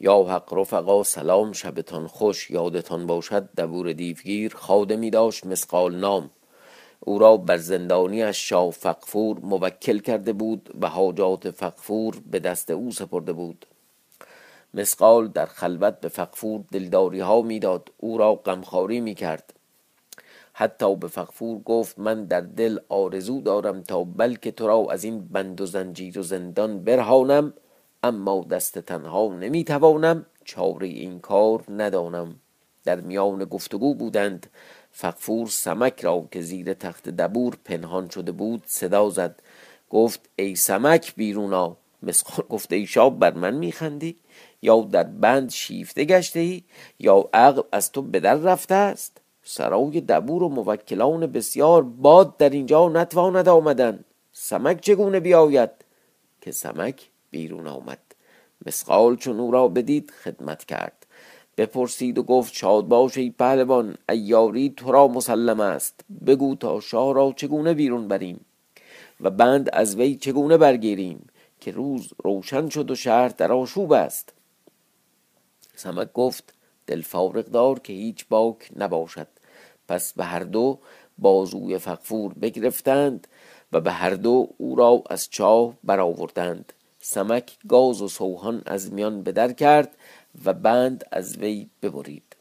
یا حق رفقا سلام شبتان خوش یادتان باشد دبور دیوگیر خادمی داشت مسقال نام. او را بر زندانیش شاه فقفور موکل کرده بود و حاجات فقفور به دست او سپرده بود. مسقال در خلوت به فقفور دلداری ها می‌داد. او را غمخواری می‌کرد. حتی به فقفور گفت من در دل آرزو دارم تا بلکه تو را از این بند و زنجیر و زندان برهانم. اما دست تنها نمی‌توانم چاره این کار ندانم. در میان گفتگو بودند فقفور سمک را که زیر تخت دبور پنهان شده بود صدا زد. گفت ای سمک بیرونا مسخال گفت ای شاب بر من میخندی؟ یا در بند شیفته گشته ای یا عقل از تو به در رفته است؟ سرای دبور و موکلان بسیار باد در اینجا نتواند آمدن. سمک چگونه بیاید؟ که سمک بیرون آمد. مسقال چون او را بدید خدمت کرد. بپرسید و گفت شاد باش ای پهلوان ایاری تو را مسلم است. بگو تا شاه را چگونه بیرون بریم؟ و بند از وی چگونه برگیریم که روز روشن شد و شهر در آشوب است؟ سمک گفت دل فارغ دار که هیچ باک نباشد. پس به هر دو بازوی فقفور بگرفتند و به هر دو او را از چاه برآوردند. سمک گاز و سوهان از میان بدر کرد و بند از وی ببرید.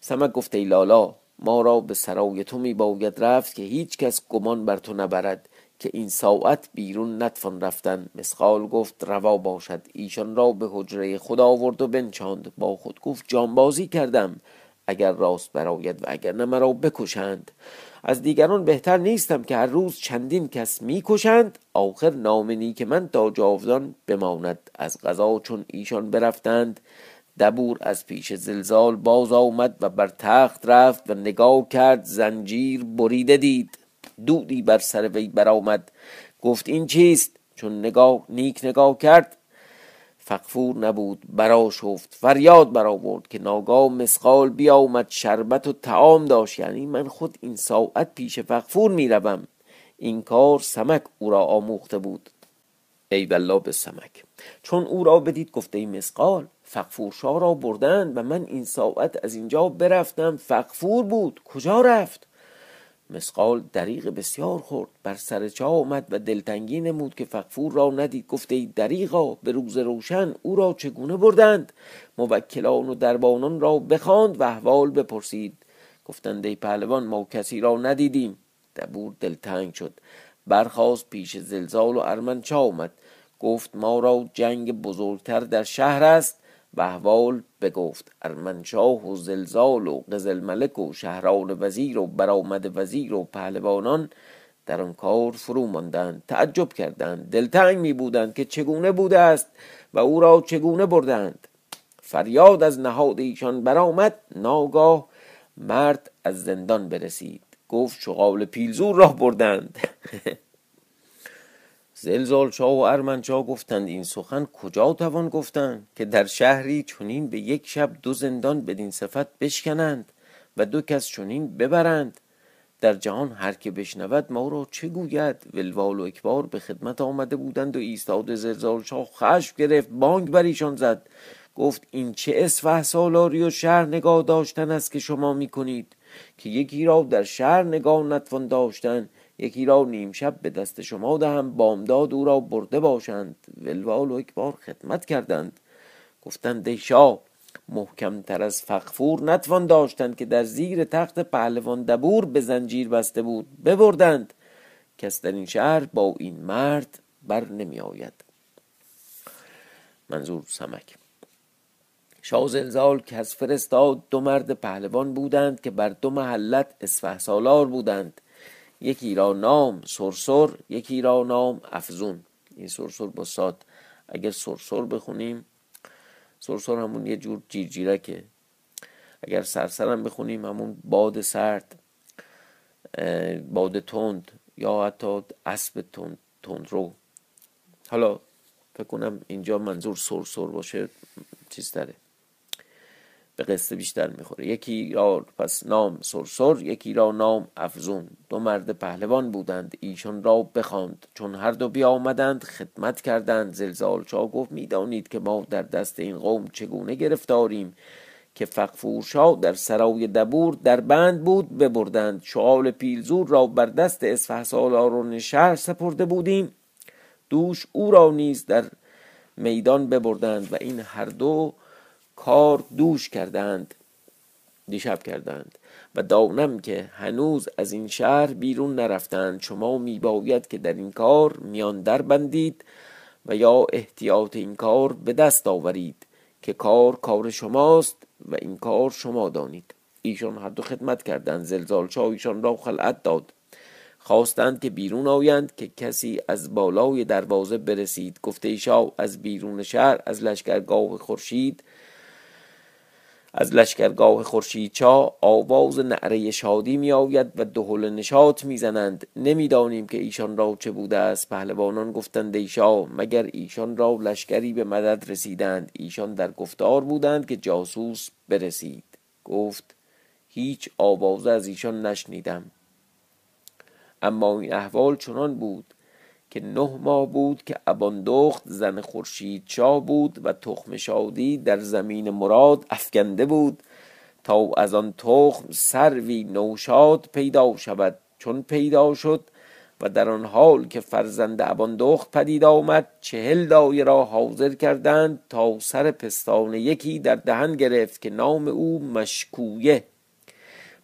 سمک گفت ای لالا ما را به سرای تو می باید رفت که هیچ کس گمان بر تو نبرد که این ساعت بیرون نتوان رفتن. مسخال گفت روا باشد ایشان را به حجره خود آورد و بنچاند با خود گفت جانبازی کردم اگر راست براید و اگر نه مرا بکشند. از دیگران بهتر نیستم که هر روز چندین کس می‌کشند آخر نام که من تا جاودان بماند. از غذا چون ایشان برفتند دبور از پیش زلزال باز آمد و بر تخت رفت و نگاه کرد زنجیر بریده دید. دودی بر سر وی برآمد. گفت این چیست؟ چون نگاه نیک نگاه کرد فقفور نبود برا شفت. فریاد برآورد که ناگاه مسقال بیامد شربت و تعام داشت. یعنی من خود این ساعت پیش فقفور می‌روم. این کار سمک او را آموخته بود. ای والله به سمک. چون او را بدید گفته ای مسقال فقفور شاه را بردند و من این ساعت از اینجا برفتم. فقفور بود. کجا رفت؟ مسقال دریغ بسیار خورد. بر سر چاه آمد و دلتنگی نمود که فقفور را ندید. گفته ای دریغا به روز روشن او را چگونه بردند؟ موکلان و دربانان را بخواند و احوال بپرسید. گفتند ای پهلوان ما کسی را ندیدیم. دبور دلتنگ شد. برخواست پیش زلزال و ارمنچا آمد؟ گفت ما را جنگ بزرگتر در شهر است. و احوال بگفت ارمنشاه و زلزال و قزل ملک و شهران وزیر و برآمد وزیر و پهلوانان در آن کار فرو ماندند تعجب کردند دلتنگ می بودند که چگونه بوده است و او را چگونه بردند. فریاد از نهاد ایشان برآمد ناگاه مرد از زندان برسید. گفت شغال پیلزور را بردند. زلزال شاه و ارمنشاه گفتند این سخن کجا توان گفتند که در شهری چنین به یک شب دو زندان بدین صفت بشکنند و دو کس چنین ببرند؟ در جهان هر که بشنود ما را چه گوید؟ ولوال و اکبار به خدمت آمده بودند و ایستاد زلزال شاه خشم گرفت بانگ بر ایشان زد. گفت این چه اسفه سالاری و شهر نگاه داشتن است که شما می کنید که یکی را در شهر نگاه نتوان داشتن یکی را نیم شب به دست شما دهم بامداد او را برده باشند. ولوال و اکبار خدمت کردند. گفتند ای شاه محکمتر از فقفور نتوان داشتند که در زیر تخت پهلوان دبور به زنجیر بسته بود. ببردند. کس در این شهر با این مرد بر نمی آید. منظور سمک. شاه زلزال که از فرستاد دو مرد پهلوان بودند که بر دو محلت اسفه سالار بودند. یکی را نام سرسر یکی را نام افزون. این سرسر با ساد. اگر سرسر بخونیم سرسر همون یه جور جیرجیرکه. اگر سرسرم بخونیم همون باد سرد باد تند یا حتی اسب تند, تند رو حالا فکر کنم اینجا منظور سرسر باشه چیز داره به قصه بیشتر می‌خوره. یکی را پس نام سرسر یکی را نام افزون. دو مرد پهلوان بودند ایشان را بخواند. چون هر دو بیامدند خدمت کردند. زلزال چا گفت می‌دانید که ما در دست این قوم چگونه گرفتاریم که فقفورشا در سرای دبور در بند بود ببردند. شعال پیلزور را بر دست اسفه شهر سپرده بودیم. دوش او را نیز در میدان ببردند و این هر دو کار دوش کردند دیشب کردند. و دانم که هنوز از این شهر بیرون نرفتند. شما میباید که در این کار میان در بندید و یا احتیاط این کار به دست آورید که کار کار شماست و این کار شما دانید. ایشان هر دو خدمت کردند. زلزال ایشان را خلعت داد. خواستند که بیرون آیند که کسی از بالای دروازه برسید. گفته شاه از بیرون شهر از لشکرگاه خورشید از لشکرگاه خورشید چا آواز نعره شادی می آید و دهل نشاط می زنند نمی‌دانیم که ایشان را چه بوده است. پهلوانان گفتند ایشا مگر ایشان را لشکری به مدد رسیدند؟ ایشان در گفتار بودند که جاسوس برسید. گفت هیچ آوازه از ایشان نشنیدم. اما این احوال چنان بود که نه ماه بود که اباندخت زن خورشید شاه بود و تخم شادی در زمین مراد افکنده بود تا از آن تخم سروی نوشاد پیدا شود چون پیدا شد و در آن حال که فرزند اباندخت پدید آمد چهل دایره را حاضر کردند تا سر پستان یکی در دهن گرفت که نام او مشکویه.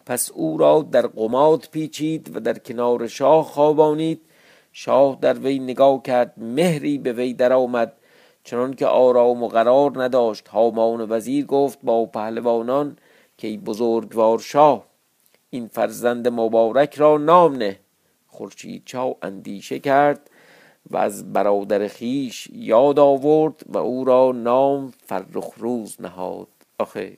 پس او را در قمات پیچید و در کنار شاه خوابانید شاه در وی نگاه کرد مهری به وی در آمد چنان که آرام و قرار نداشت هامان وزیر گفت با پهلوانان که بزرگوار شاه این فرزند مبارک را نام نه. خورشید چاو اندیشه کرد و از برادر خیش یاد آورد و او را نام فرخ روز نهاد. آخه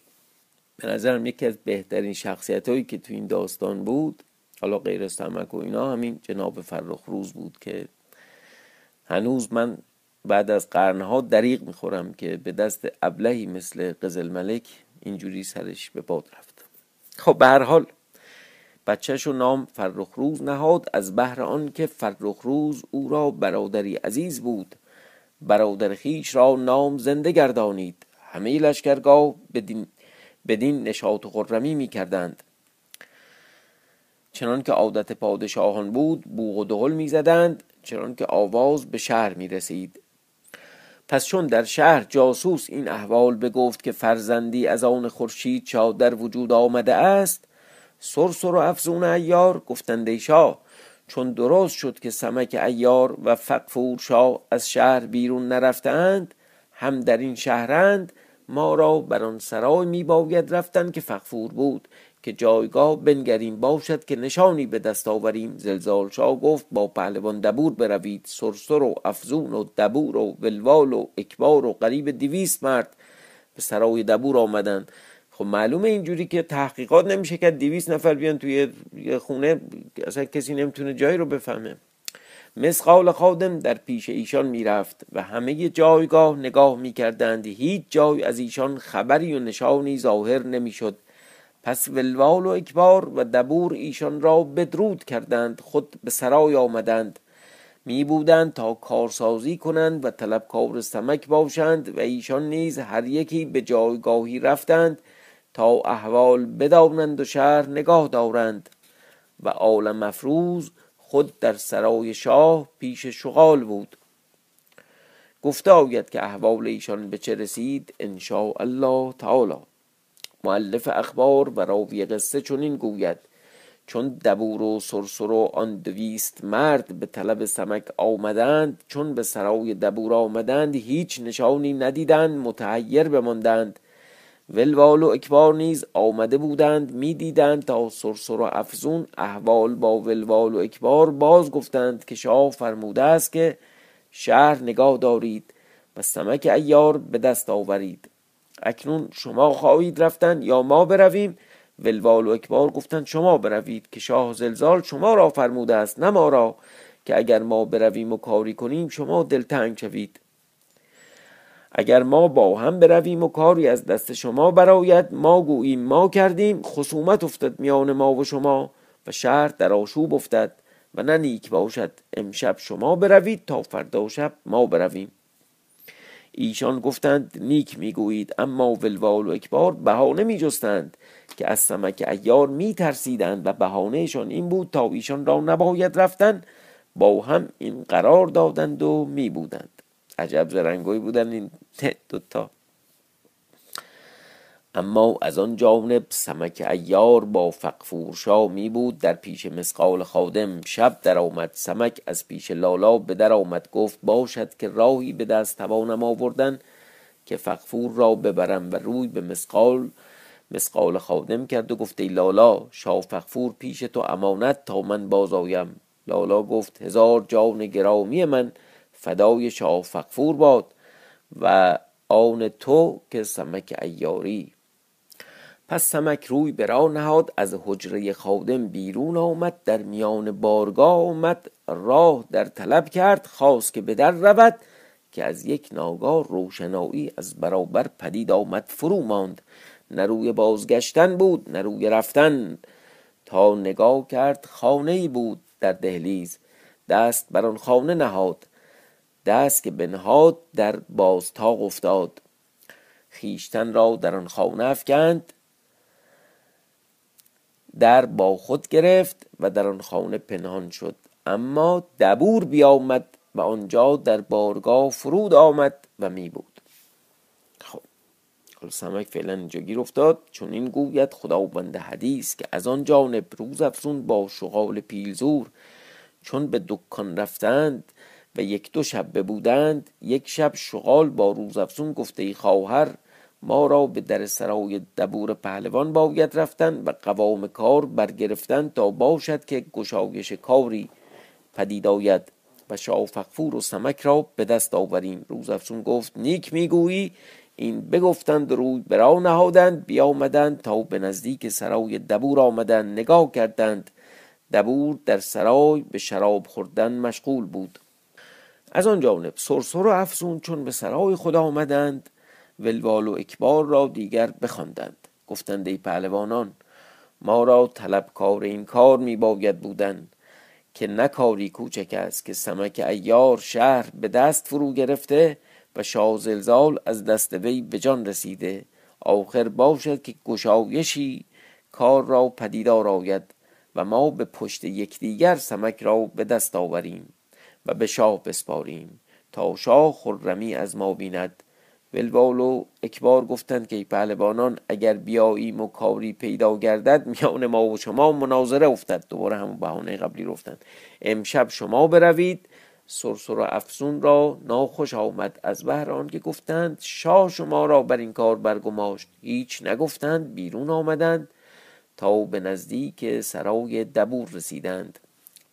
به نظرم یکی از بهترین شخصیت هایی که تو این داستان بود حالا غیر تمک و اینا همین جناب فرخ روز بود که هنوز من بعد از قرنها دریغ می‌خورم که به دست ابلهی مثل قزل ملک اینجوری سرش به باد رفت. خب به هر حال بچهش و نام فرخ روز نهاد از بهر آن که فرخ روز او را برادری عزیز بود. برادر خیش را نام زنده گردانید. همه لشکرگاه بدین بدین نشاط و خرمی می کردند چنان که عادت پادشاهان بود بوغ و دهل می زدند چنان که آواز به شهر می رسید پس چون در شهر جاسوس این احوال بگفت که فرزندی از آن خورشید شاه در وجود آمده است سرسر و افزون ایار گفتند شاه چون درست شد که سمک ایار و فقفور شاه از شهر بیرون نرفتند هم در این شهرند ما را بر آن سرای می باید رفتن که فقفور بود. که جایگاه بنگریم باشد که نشانی به دست آوریم. زلزال شاه گفت با پهلوان دبور بروید. سرسر و افزون و دبور و ولوال و اکبار و قریب دویست مرد به سرای دبور آمدند. خب معلومه اینجوری که تحقیقات نمیشه که دیویس نفر بیان توی خونه اصلا کسی نمی‌تونه جایی رو بفهمه. مسقال خادم در پیش ایشان می‌رفت و همه جایگاه نگاه می‌کردند. هیچ جای از ایشان خبری و نشانی ظاهر نمی‌شد. پس ولوال و اکبار و دبور ایشان را بدرود کردند خود به سرای آمدند. می بودند تا کارسازی کنند و طلبکار سمک باشند و ایشان نیز هر یکی به جایگاهی رفتند تا احوال بدانند و شهر نگاه دارند و عالم مفروض خود در سرای شاه پیش شغال بود. گفته آید که احوال ایشان به چه رسید ان الله تعالی. معلف اخبار و راوی قصه چنین گوید. چون دبور و سرسر و آن دویست مرد به طلب سمک آمدند چون به سرای دبور آمدند هیچ نشانی ندیدند متحیر بماندند. ولوال و اکبار نیز آمده بودند می‌دیدند تا سرسر و افزون احوال با ولوال و اکبار باز گفتند که شاه فرموده است که شهر نگاه دارید و سمک ایار به دست آورید. اکنون شما خواهید رفتن یا ما برویم؟ ولوال و اکبار گفتند شما بروید که شاه زلزال شما را فرموده است نه ما را که اگر ما برویم و کاری کنیم شما دلتنگ شوید. اگر ما با هم برویم و کاری از دست شما براید ما گوییم ما کردیم خصومت افتد میان ما و شما و شهر در آشوب افتد و نه نیک باشد امشب شما بروید تا فردا شب ما برویم. ایشان گفتند نیک می‌گویید. اما ولوال و اکبار بهانه میجستند که از سمک ایار میترسیدند و بهانهشان این بود تا ایشان را نباید رفتن. با هم این قرار دادند و می بودند عجب زرنگوی بودن این دوتا. اما از آن جانب سمک ایار با فقفورشا می بود. در پیش مسقال خادم شب در آمد سمک از پیش لالا به در آمد. گفت باشد که راهی به دست توانم آوردن که فقفور را ببرم و روی به مسقال مسقال خادم کرد و گفت ای لالا شاه فقفور پیش تو امانت تا من بازایم لالا گفت هزار جان گرامی من فدای شاه فقفور باد و آن تو که سمک ایاری پس سمک روی برا نهاد از حجره خادم بیرون آمد در میان بارگاه آمد راه در طلب کرد خواست که به در رود که از یک ناگاه روشنایی از برابر پدید آمد فرو ماند. نه روی بازگشتن بود نه روی رفتن. تا نگاه کرد خانه بود در دهلیز. دست بر آن خانه نهاد. دست که بنهاد در بازتاق افتاد. خیشتن را در آن خانه افکند. در با خود گرفت و در آن خانه پنهان شد. اما دبور بیامد و آنجا در بارگاه فرود آمد و می بود. خب سمک فعلا اینجا گیر افتاد چون این گوید خداوند حدیث که از آن جانب روز افزون با شغال پیلزور. چون به دکان رفتند و یک دو شب بودند یک شب شغال با روزافزون گفته ای خواهر ما را به در سرای دبور پهلوان باید رفتن و قوام کار برگرفتن تا باشد که گشایش کاری پدید آید و شاه فقفور و سمک را به دست آوریم. روزافزون گفت نیک می‌گویی این بگفتند روی برا نهادند بیامدند تا به نزدیک سرای دبور آمدند نگاه کردند. دبور در سرای به شراب خوردن مشغول بود. از آن جانب سرسر و افزون چون به سرای خدا آمدند ولوال و اکبار را دیگر بخواندند. گفتند ای پهلوانان ما را طلبکار این کار می باید بودن که نکاری کوچک است که سمک ایار شهر به دست فرو گرفته و شاه زلزال از دست وی به جان رسیده. آخر باشد که گشایشی کار را پدیدار آید و ما به پشت یکدیگر سمک را به دست آوریم و به شاه بسپاریم تا شاه خرمی از ما بیند ولوال و اکبار گفتند که ای پهلوانان اگر بیاییم و کاری پیدا گردد میان ما و شما مناظره افتد. دوباره همون بهانه قبلی رفتند. امشب شما بروید. سرسر و افسون را ناخوش آمد از بهر که گفتند شاه شما را بر این کار برگماشت. هیچ نگفتند بیرون آمدند تا به نزدیک سرای دبور رسیدند.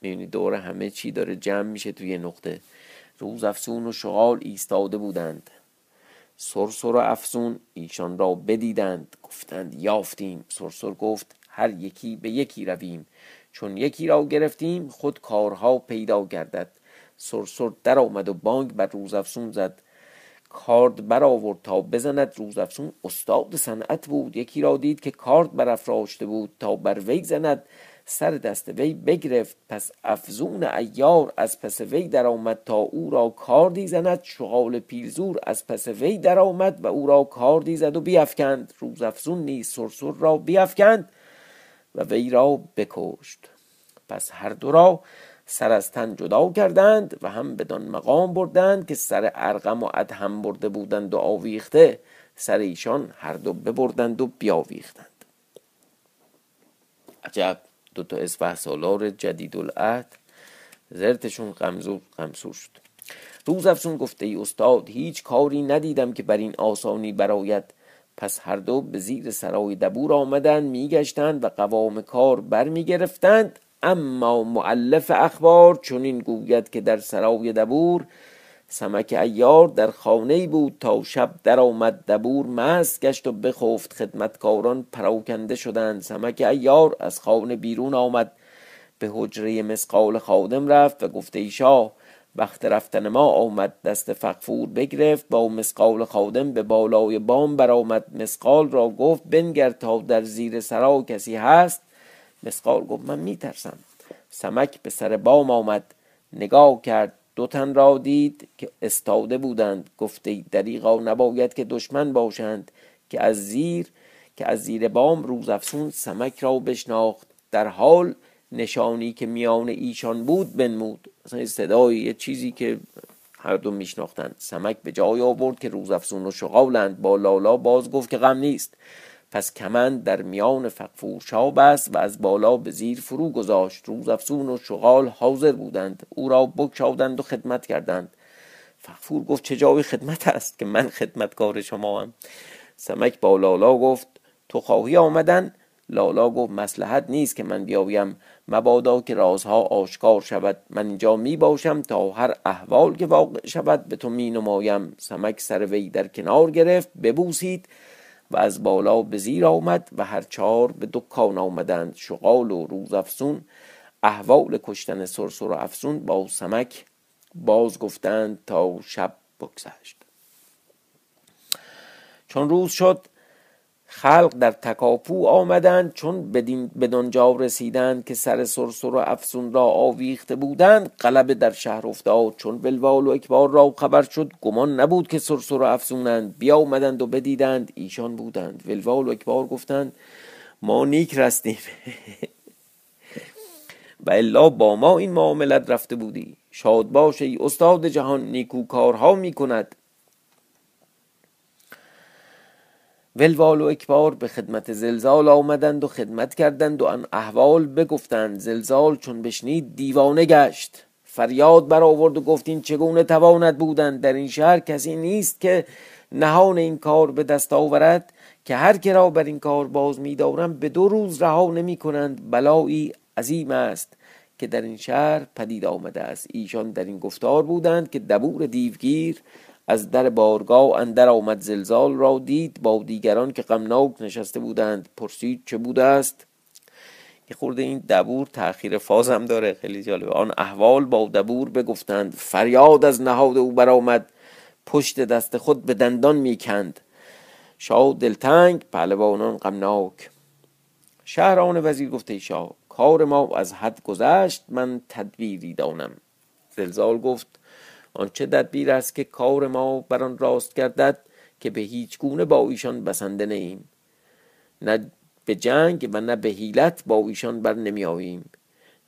می‌بینید دوره همه چی داره جمع میشه توی نقطه. روز افسون و شغال ایستاده بودند. سرسر و افسون ایشان را بدیدند گفتند یافتیم. سرسر گفت هر یکی به یکی رویم. چون یکی را گرفتیم خود کارها پیدا گردد. سرسر در آمد و بانگ بر روز افسون زد. کارد برآورد تا بزند روزافزون. استاد صنعت بود. یکی را دید که کارد برافراشته بود تا بر وی زند. سر دست وی بگرفت. پس افزون ایار از پس وی درآمد تا او را کاردی زند شغال پیلزور از پس وی درآمد و او را کاردی زد و بیافکند روزافزون نیز سرسر را بیافکند و وی را بکشت. پس هر دو را سر از تن جدا کردند و هم بدان مقام بردند که سر ارقم و ادهم برده بودند و آویخته. سر ایشان هر دو ببردند و بیاویختند. عجب! دو تا اسفه سالار جدید العهد زرتشون غمزور غمسور شد. روز افسون گفته ای استاد هیچ کاری ندیدم که بر این آسانی براید پس هر دو به زیر سرای دبور آمدند میگشتند و قوام کار برمیگرفتند. اما معلف اخبار چنین گوید که در سرای دبور سمک ایار در خانه بود تا شب در آمد دبور مست گشت و بخفت. خدمتکاران پراکنده شدند. سمک ایار از خانه بیرون آمد. به حجره مسقال خادم رفت و گفته ای شاه وقت رفتن ما آمد. دست فقفور بگرفت با مسقال خادم به بالای بام برآمد. مسقال را گفت بنگر تا در زیر سرا کسی هست؟ مسقال گفت من میترسم. سمک به سر بام آمد. نگاه کرد. دو تن را دید که استاده بودند. گفته دریغا نباید که دشمن باشند. که از زیر که از زیر بام روز افسون سمک را بشناخت. در حال نشانی که میان ایشان بود بنمود. مثلا صدای یه چیزی که هر دو میشناختند سمک به جای آورد که روز افسون و شغالند. با لالا باز گفت که غم نیست. پس کمند در میان فقفور شاب است و از بالا به زیر فرو گذاشت. روز افسون و شغال حاضر بودند. او را بکشادند و خدمت کردند. فقفور گفت چه جای خدمت است که من خدمتکار شما هم سمک با لالا گفت تو خواهی آمدن؟ لالا گفت مسلحت نیست که من بیایم. مبادا که رازها آشکار شود. من اینجا می باشم تا هر احوال که واقع شود به تو می نمایم. سمک سر وی در کنار گرفت. ببوسید. و از بالا به زیر آمد و هر چهار به دکان آمدند. شغال و روز افسون احوال کشتن سرسر و افسون با سمک باز گفتند تا شب بگذشت. چون روز شد خلق در تکاپو آمدند چون بدین جا رسیدند که سر سرسر و افسون را آویخته بودند قلب در شهر افتاد. چون ولوال و اکبار را خبر شد گمان نبود که سرسر و افسونند. آمدند و بدیدند ایشان بودند. ولوال و اکبار گفتند ما نیک رستیم. و الا با ما این معاملت رفته بودی. شاد باش ای استاد جهان نیکوکارها می کند ولوال و اکبار به خدمت زلزال آمدند و خدمت کردند و ان احوال بگفتند. زلزال چون بشنید دیوانه گشت. فریاد برآورد و گفت این چگونه تواند بودند در این شهر کسی نیست که نهان این کار به دست آورد که هر که را بر این کار باز میدارم به دو روز رها نمی کنند بلایی عظیم است که در این شهر پدید آمده است. ایشان در این گفتار بودند که دبور دیوگیر از در بارگاه اندر آمد زلزال را دید با دیگران که غمناک نشسته بودند پرسید چه بوده است؟ یه خورده این دبور تأخیر فازم داره. خیلی جالبه. آن احوال با دبور بگفتند فریاد از نهاد او برآمد. پشت دست خود به دندان می‌کند. شاه دلتنگ پهلوانان غمناک. شهران وزیر گفته شاه کار ما از حد گذشت من تدبیری دانم. زلزال گفت آنچه تدبیر است که کار ما بر آن راست گردد که به هیچ گونه با ایشان بسنده نیم نه به جنگ و نه به حیلت با ایشان بر نمی آییم.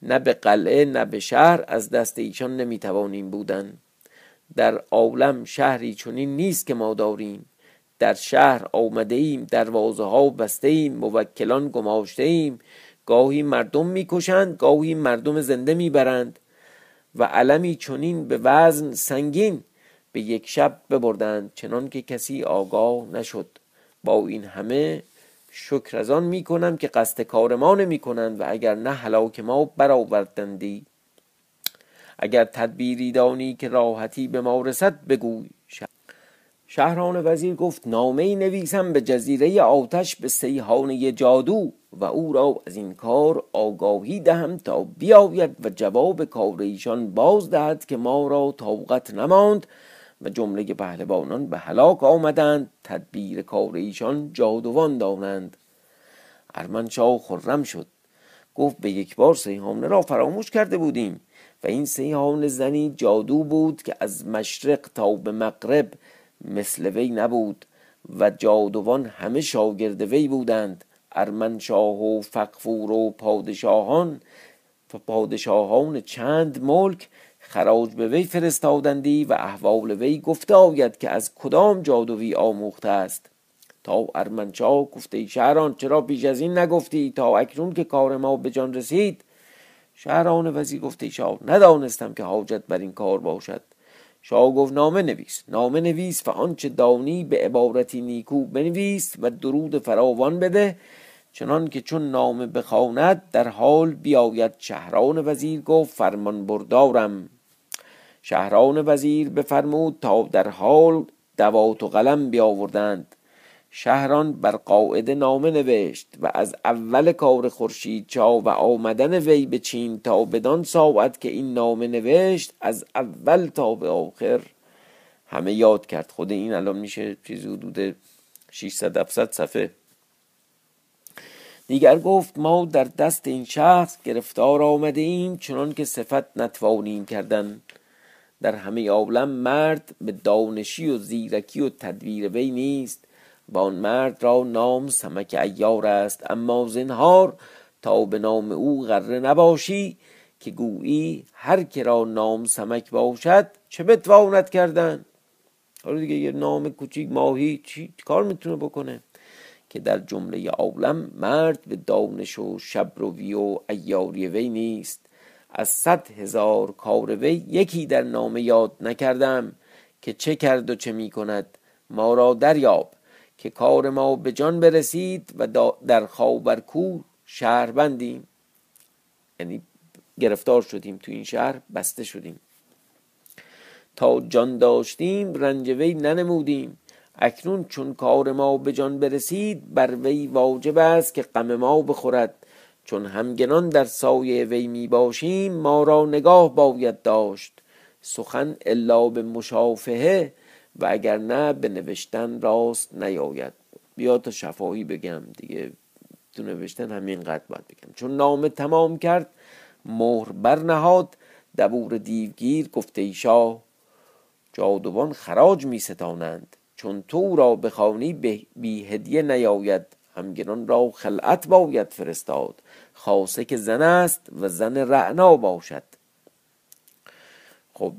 نه به قلعه نه به شهر از دست ایشان نمی توانیم بودن. در عالم شهری چنین نیست که ما داریم. در شهر آمده ایم دروازه ها بسته ایم موکلان گماشته ایم گاهی مردم می‌کشند گاهی مردم زنده می‌برند. و علمی چنین به وزن سنگین به یک شب ببردند چنان که کسی آگاه نشد. با این همه شکر از آن می کنم که قصد کار ما نمی کنند و اگر نه هلاک ما برآوردندی. اگر تدبیری دانی که راحتی به ما رسد بگوی. شهران وزیر گفت نامه نویسم به جزیره آتش به سیحانه جادو و او را از این کار آگاهی دهم تا بیاید و جواب کار ایشان باز دهد که ما را طاقت نماند و جمله پهلوانان به هلاک آمدند تدبیر کار ایشان جادوان دانند. ارمنشاه خرم شد گفت به یک بار سیحانه را فراموش کرده بودیم و این سیحان زنی جادو بود که از مشرق تا به مغرب مثل وی نبود و جادوان همه شاگرد وی بودند ارمنشاه و فقفور و پادشاهان. و پادشاهان چند ملک خراج به وی فرستادندی و احوال وی گفته آید که از کدام جادوی آموخته است. تا ارمنشاه گفته شهران چرا پیش از این نگفتی تا اکنون که کار ما به جان رسید؟ شهران وزیر گفته شاه ندانستم که حاجت بر این کار باشد. شاه گفت نامه نویس. نامه نویس و آنچه دانی به عبارتی نیکو بنویس و درود فراوان بده. چنان که چون نامه بخواند در حال بیاید. شهران وزیر گفت فرمان بردارم. شهران وزیر بفرمود تا در حال دوات و قلم بیاوردند. شهران بر قاعده نامه نوشت و از اول کار خورشید چا و آمدن وی به چین تا بدان ساعت که این نامه نوشت از اول تا به آخر همه یاد کرد. خود این الان میشه چیزی حدود 600 700 صفحه. دیگر گفت ما در دست این شخص گرفتار آمده ایم چنان که صفت نتوانیم کردن. در همه عالم مرد به دانشی و زیرکی و تدبیر وی نیست. با آن مرد را نام سمک ایار است اما زنهار تا به نام او غره نباشی که گویی هر که را نام سمک باشد چه بتواند کردن؟ حالا دیگه یه نام کوچیک ماهی چی کار می‌تونه بکنه؟ که در جمله عالم مرد به دانش و شبروی و ایاری وی نیست. از صد هزار کار وی یکی در نامه یاد نکردم که چه کرد و چه می کند ما را دریاب. که کار ما به جان برسید و در خاورکو شهر بندیم یعنی گرفتار شدیم تو این شهر بسته شدیم. تا جان داشتیم رنج وی ننمودیم. اکنون چون کار ما به جان برسید بر وی واجب است که غم ما بخورد. چون همگنان در سایه وی می باشیم ما را نگاه باید داشت. سخن الا به مشافهه و اگر نه به نوشتن راست نیاید. بیا تا شفاهی بگم دیگه. تو نوشتن همین قد باید بگم. چون نامه تمام کرد مهر برنهاد دبور دیوگیر گفته ای شاه جادوان خراج می ستانند. چون تو را بخوانی بی هدیه نیاید. همگنان را خلعت باید فرستاد. خاصه که زن است و زن رعنا باشد. خب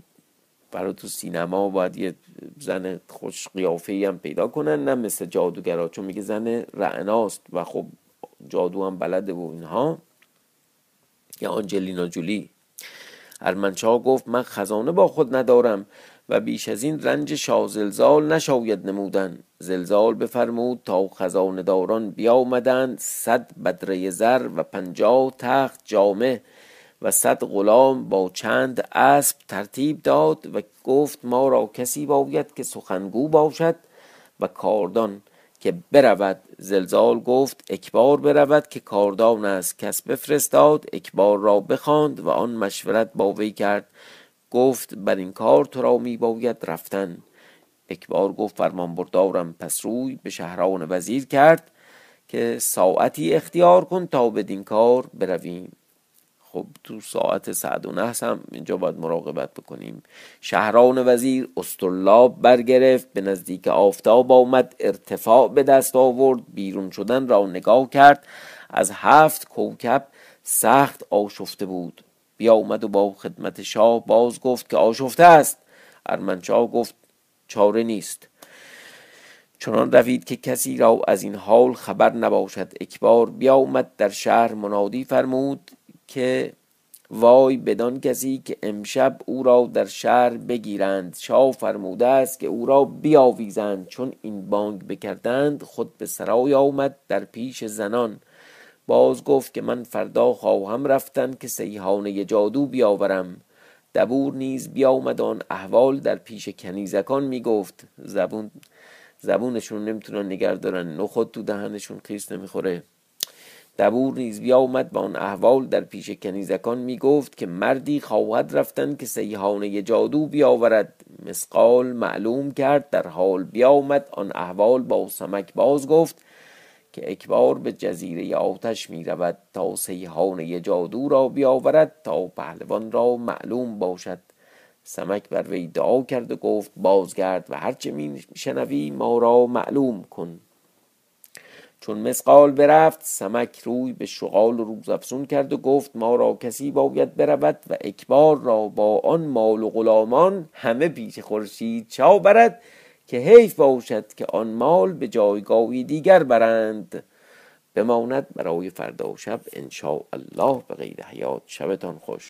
برای تو سینما باید یه زن خوش قیافه هم پیدا کنن نه مثل جادوگرا چون میگه زن رعناست و خب جادو هم بلده و اینها. یا آنجلینا جولی. ارمنشاه گفت من خزانه با خود ندارم و بیش از این رنج شازلزال نشاید نمودن. زلزال بفرمود تا خزانه داران بیامدند صد بدره زر و پنجاه تخت جامه و صد غلام با چند اسب ترتیب داد و گفت ما را کسی باید که سخنگو باشد و کاردان که برود. زلزال گفت اکبار برود که کاردان است کس بفرستاد اکبار را بخواند و آن مشورت با وی کرد. گفت بر این کار تو را می باید رفتن. اکبار گفت فرمان بردارم. پس روی به شهران وزیر کرد که ساعتی اختیار کن تا بدین کار برویم. خب تو ساعت سعد و نحس هم اینجا باید مراقبت بکنیم. شهران وزیر استرلاب برگرفت به نزدیک آفتاب آمد ارتفاع به دست آورد بیرون شدن را نگاه کرد. از هفت کوکب سخت آشفته بود. بیا اومد و با خدمت شاه باز گفت که آشفته است. ارمنشاه گفت چاره نیست. چنان روید که کسی را از این حال خبر نباشد. اکبار بیا اومد در شهر منادی فرمود. که وای بدان کسی که امشب او را در شهر بگیرند. شاه فرموده است که او را بیاویزند. چون این بانگ بکردند خود به سرای آمد در پیش زنان. باز گفت که من فردا خواهم رفتن که سیحانه جادو بیاورم. دبور نیز بیامد آن احوال در پیش کنیزکان می‌گفت. زبون زبونشون نمی‌تونن نگر دارن. نخود تو دهنشون خیس نمی‌خوره. دبور نیز بیامد با آن احوال در پیش کنیزکان می گفت که مردی خواهد رفتن که سیحانه جادو بیاورد. مسقال معلوم کرد در حال بیامد. آن احوال با سمک باز گفت که اکبار به جزیره آتش می رود تا سیحانه جادو را بیاورد تا پهلوان را معلوم باشد. سمک بر وی دعا کرد و گفت بازگرد و هرچه می شنوی ما را معلوم کن. چون مسقال برفت سمک روی به شغال روز افزون کرد و گفت ما را کسی باید برود و اکبار را با آن مال و غلامان همه پیش خورشید چا برد که حیف باشد که آن مال به جایگاهی دیگر برند. بماند برای فردا و شب ان الله به غیر حیات. شبتان خوش.